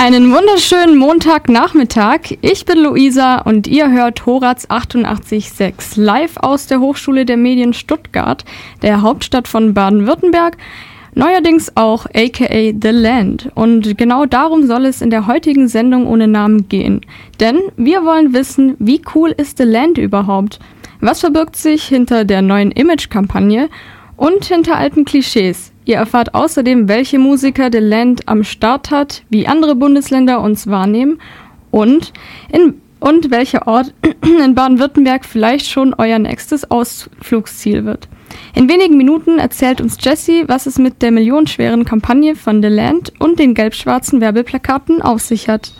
Einen wunderschönen Montagnachmittag. Ich bin Luisa und ihr hört Horaz 88.6 live aus der Hochschule der Medien Stuttgart, der Hauptstadt von Baden-Württemberg. Neuerdings auch aka The Land. Und genau darum soll es in der heutigen Sendung ohne Namen gehen. Denn wir wollen wissen, wie cool ist The Land überhaupt? Was verbirgt sich hinter der neuen Image-Kampagne und hinter alten Klischees? Ihr erfahrt außerdem, welche Musiker The Land am Start hat, wie andere Bundesländer uns wahrnehmen und, in, und welcher Ort in Baden-Württemberg vielleicht schon euer nächstes Ausflugsziel wird. In wenigen Minuten erzählt uns Jessie, was es mit der millionenschweren Kampagne von The Land und den gelb-schwarzen Werbeplakaten auf sich hat.